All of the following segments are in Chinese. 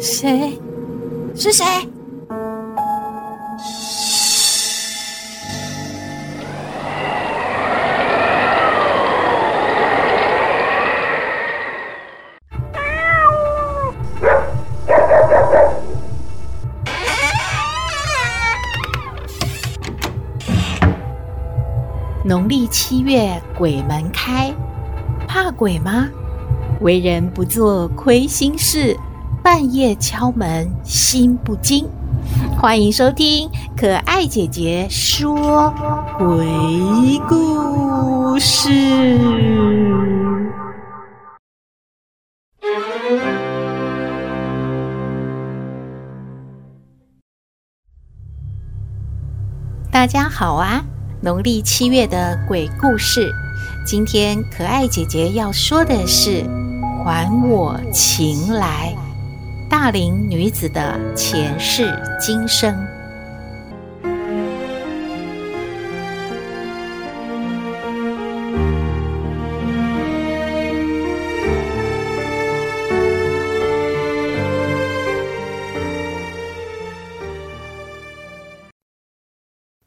谁？是谁？农历七月鬼门开，怕鬼吗？为人不做亏心事，半夜敲门心不惊。欢迎收听可爱姐姐说鬼故事。大家好啊！农历七月的鬼故事，今天可爱姐姐要说的是《还我情来》，大龄女子的前世今生。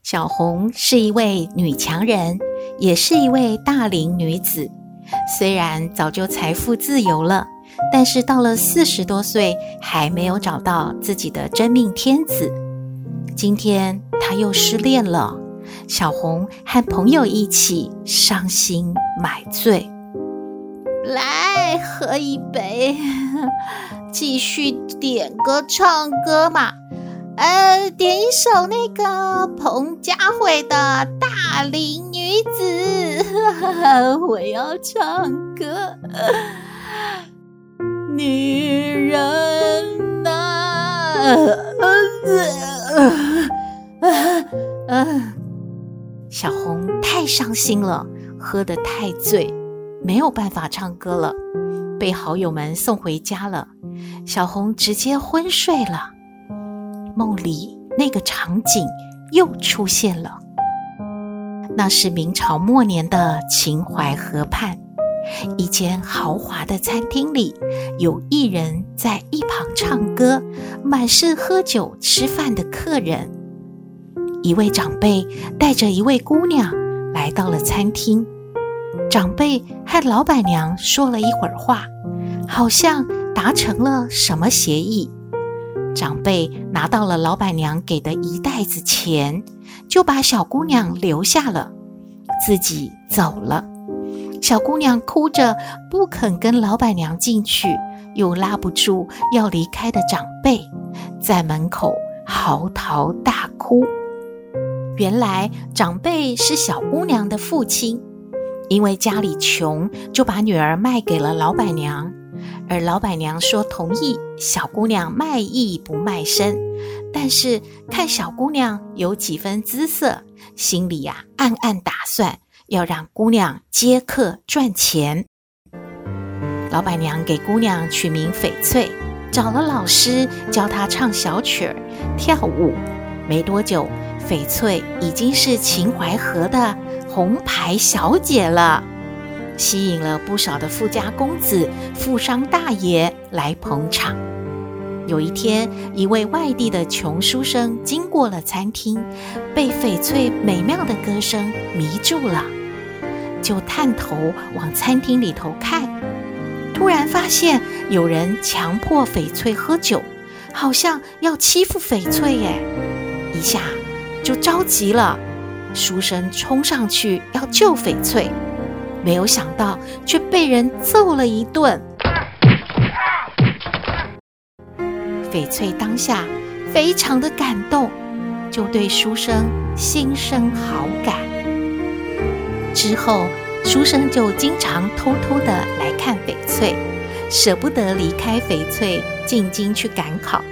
小红是一位女强人，也是一位大龄女子。虽然早就财富自由了，但是到了四十多岁还没有找到自己的真命天子。今天她又失恋了，小红和朋友一起伤心买醉，来喝一杯，继续点歌唱歌嘛。呃，点一首那个彭佳慧的《大龄女子》，我要唱歌。女人呐、啊，小红太伤心了，喝得太醉，没有办法唱歌了，被好友们送回家了。小红直接昏睡了。梦里那个场景又出现了，那是明朝末年的秦淮河畔，一间豪华的餐厅里，有艺人在一旁唱歌，满是喝酒吃饭的客人。一位长辈带着一位姑娘来到了餐厅，长辈和老板娘说了一会儿话，好像达成了什么协议。长辈拿到了老板娘给的一袋子钱，就把小姑娘留下了，自己走了。小姑娘哭着不肯跟老板娘进去，又拉不住要离开的长辈，在门口嚎啕大哭。原来长辈是小姑娘的父亲，因为家里穷，就把女儿卖给了老板娘。而老板娘说同意小姑娘卖艺不卖身，但是看小姑娘有几分姿色，心里呀、暗暗打算要让姑娘接客赚钱。老板娘给姑娘取名翡翠，找了老师教她唱小曲儿、跳舞。没多久，翡翠已经是秦淮河的红牌小姐了。吸引了不少的富家公子、富商大爷来捧场。有一天，一位外地的穷书生经过了餐厅，被翡翠美妙的歌声迷住了，就探头往餐厅里头看。突然发现有人强迫翡翠喝酒，好像要欺负翡翠耶！一下就着急了，书生冲上去要救翡翠。没有想到，却被人揍了一顿。翡翠当下非常的感动，就对书生心生好感。之后，书生就经常偷偷的来看翡翠，舍不得离开翡翠进京去赶考。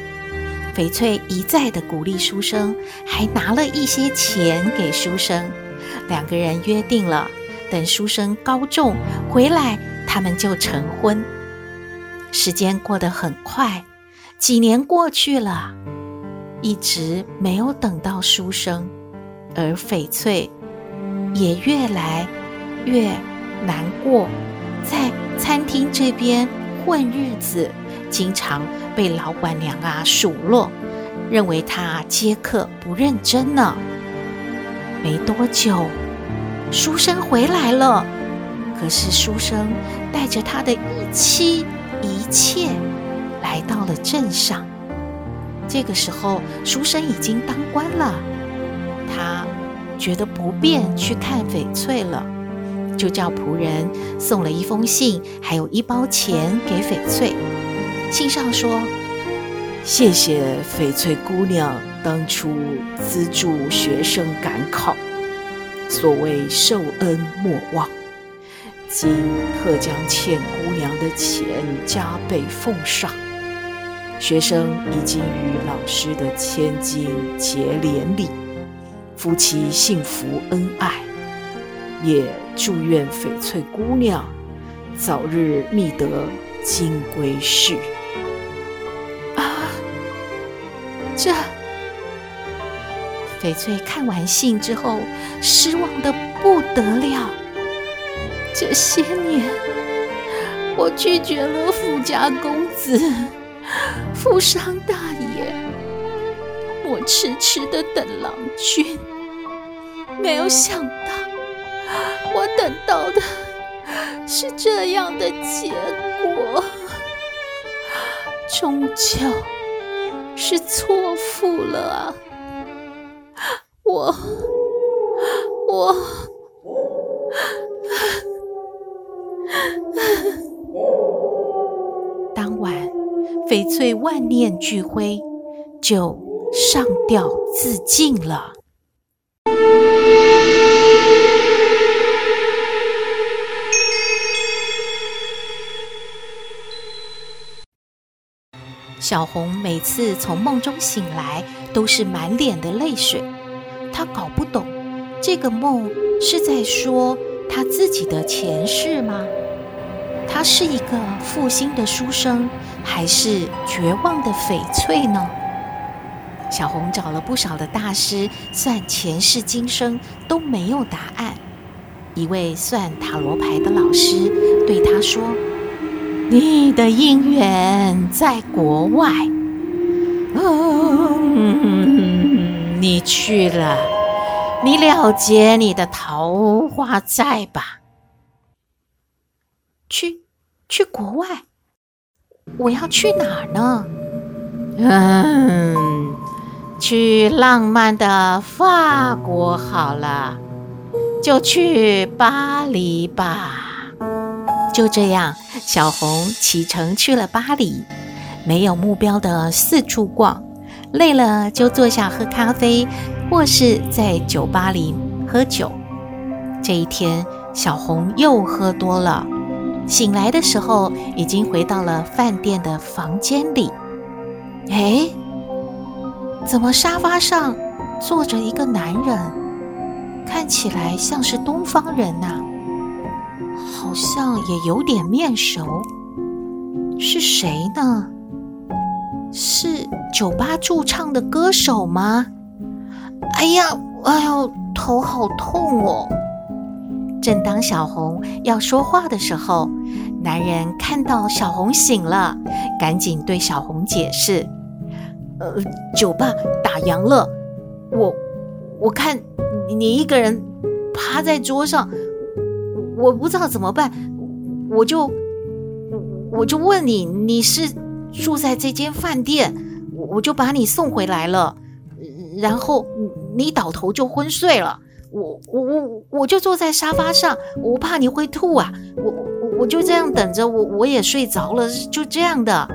翡翠一再的鼓励书生，还拿了一些钱给书生。两个人约定了。等书生高中回来，他们就成婚。时间过得很快，几年过去了，一直没有等到书生。而翡翠也越来越难过，在餐厅这边混日子，经常被老板娘啊数落，认为他接客不认真呢。没多久，书生回来了，可是书生带着他的一妻一妾来到了镇上。这个时候，书生已经当官了，他觉得不便去看翡翠了，就叫仆人送了一封信，还有一包钱给翡翠。信上说：“谢谢翡翠姑娘当初资助学生赶考，所谓受恩莫忘，今特将欠姑娘的钱加倍奉上。”学生已经与老师的千金结连理，夫妻幸福恩爱，也祝愿翡翠姑娘早日觅得金龟婿。啊，这翡翠看完信之后，失望的不得了。这些年，我拒绝了富家公子。富商大爷，我痴痴的等郎君，没有想到，我等到的是这样的结果，终究是错付了啊！我，我。当晚翡翠万念俱灰，就上吊自尽了。小红每次从梦中醒来，都是满脸的泪水。搞不懂这个梦是在说他自己的前世吗？他是一个负心的书生，还是绝望的翡翠呢？小红找了不少的大师算前世今生，都没有答案。一位算塔罗牌的老师对他说：“你的姻缘在国外，嗯，你去了，你了结你的桃花债吧。”去，去国外？我要去哪儿呢？嗯，去浪漫的法国好了，就去巴黎吧。就这样，小红启程去了巴黎，没有目标的四处逛，累了就坐下喝咖啡，或是在酒吧里喝酒。这一天，小红又喝多了。醒来的时候，已经回到了饭店的房间里。哎，怎么沙发上坐着一个男人？看起来像是东方人呐，好像也有点面熟。是谁呢？是酒吧驻唱的歌手吗？哎呀，哎呦，头好痛哦！正当小红要说话的时候，男人看到小红醒了，赶紧对小红解释：“呃，酒吧打烊了，我我看你一个人趴在桌上，我不知道怎么办，我就我就问你，你是住在这间饭店，我就把你送回来了，然后你倒头就昏睡了。”我我我我就坐在沙发上，我怕你会吐啊！我我我就这样等着，我我也睡着了，就这样的。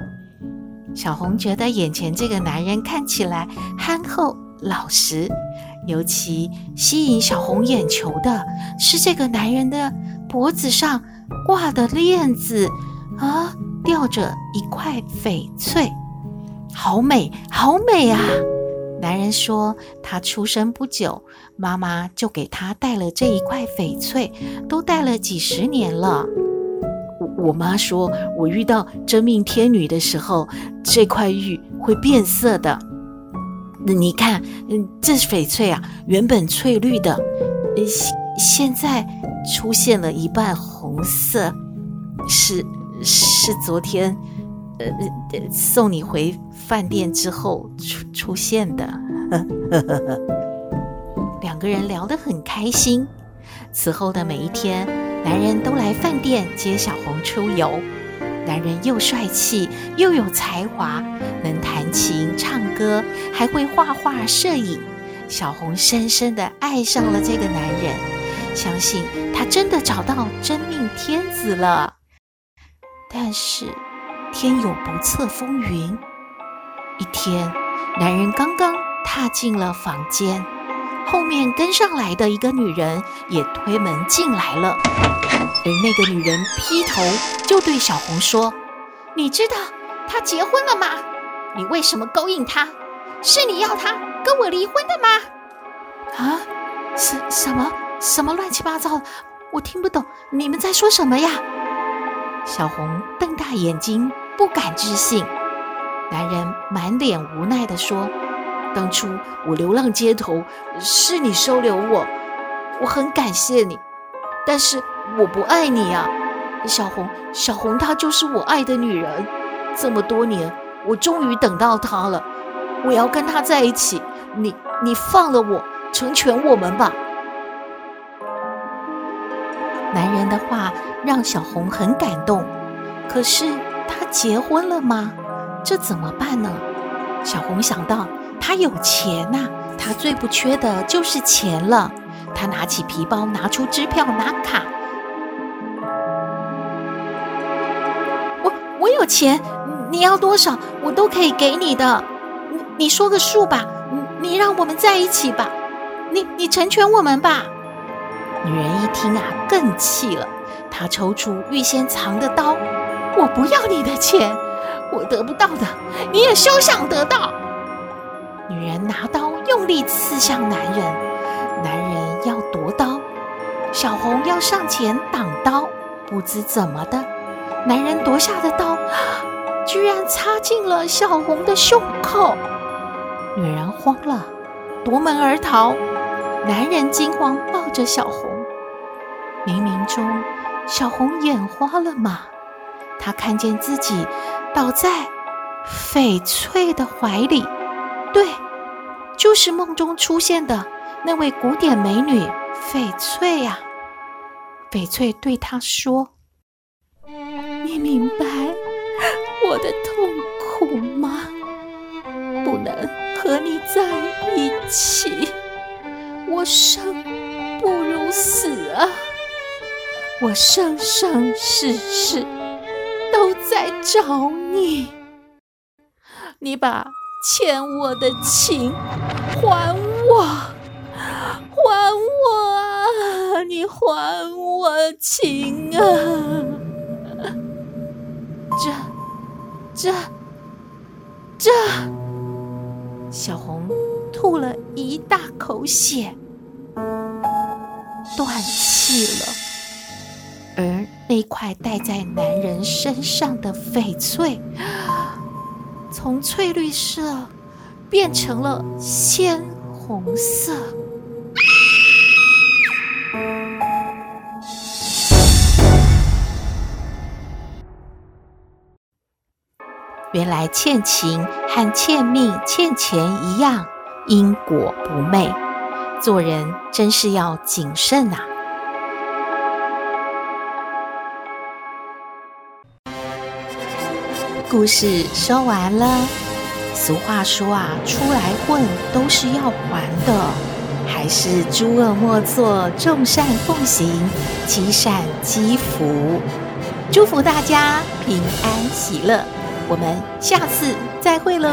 小红觉得眼前这个男人看起来憨厚老实，尤其吸引小红眼球的是这个男人的脖子上挂的链子啊，吊着一块翡翠，好美，好美啊！男人说：“他出生不久，妈妈就给他带了这一块翡翠，都戴了几十年了。我，我妈说，我遇到真命天女的时候，这块玉会变色的。那你看，嗯，这翡翠啊，原本翠绿的，现现在出现了一半红色，是是昨天，呃，送你回饭店之后出出现的。两个人聊得很开心。此后的每一天，男人都来饭店接小红出游。男人又帅气又有才华，能弹琴唱歌，还会画画摄影。小红深深地爱上了这个男人，相信他真的找到真命天子了。但是天有不测风云，一天，男人刚刚踏进了房间。后面跟上来的一个女人也推门进来了，而那个女人劈头就对小红说：“你知道他结婚了吗？你为什么勾引他？是你要他跟我离婚的吗？”啊，什什么什么乱七八糟的，我听不懂，你们在说什么呀？小红瞪大眼睛，不敢置信。男人满脸无奈地说。当初我流浪街头，是你收留我，我很感谢你。但是我不爱你啊，小红，小红她就是我爱的女人。这么多年，我终于等到她了，我要跟她在一起。你，你放了我，成全我们吧。男人的话让小红很感动，可是结婚了吗？这怎么办呢？小红想到。他有钱呐，他最不缺的就是钱了。他拿起皮包，拿出支票，拿卡。我我有钱，你要多少，我都可以给你的。你你说个数吧，你你让我们在一起吧，你你成全我们吧。女人一听啊，更气了。她抽出预先藏的刀，我不要你的钱，我得不到的，你也休想得到。女人拿刀用力刺向男人，男人要夺刀，小红要上前挡刀，不知怎么的，男人夺下的刀居然插进了小红的胸口，女人慌了，夺门而逃，男人惊慌抱着小红，冥冥中小红眼花了吗？他看见自己倒在翡翠的怀里。对，就是梦中出现的那位古典美女翡翠呀。翡翠对他说：“你明白我的痛苦吗？不能和你在一起，我生不如死啊！我生生世世在找你，你把。”欠我的情，还我，还我啊！你还我情啊！这，这，这，小红吐了一大口血，断气了。而那块戴在男人身上的翡翠。从翠绿色变成了鲜红色。原来欠情和欠命、欠钱一样，因果不昧。做人真是要谨慎啊！故事说完了。俗话说啊，出来混都是要还的，还是诸恶莫作，众善奉行，积善积福。祝福大家平安喜乐，我们下次再会喽。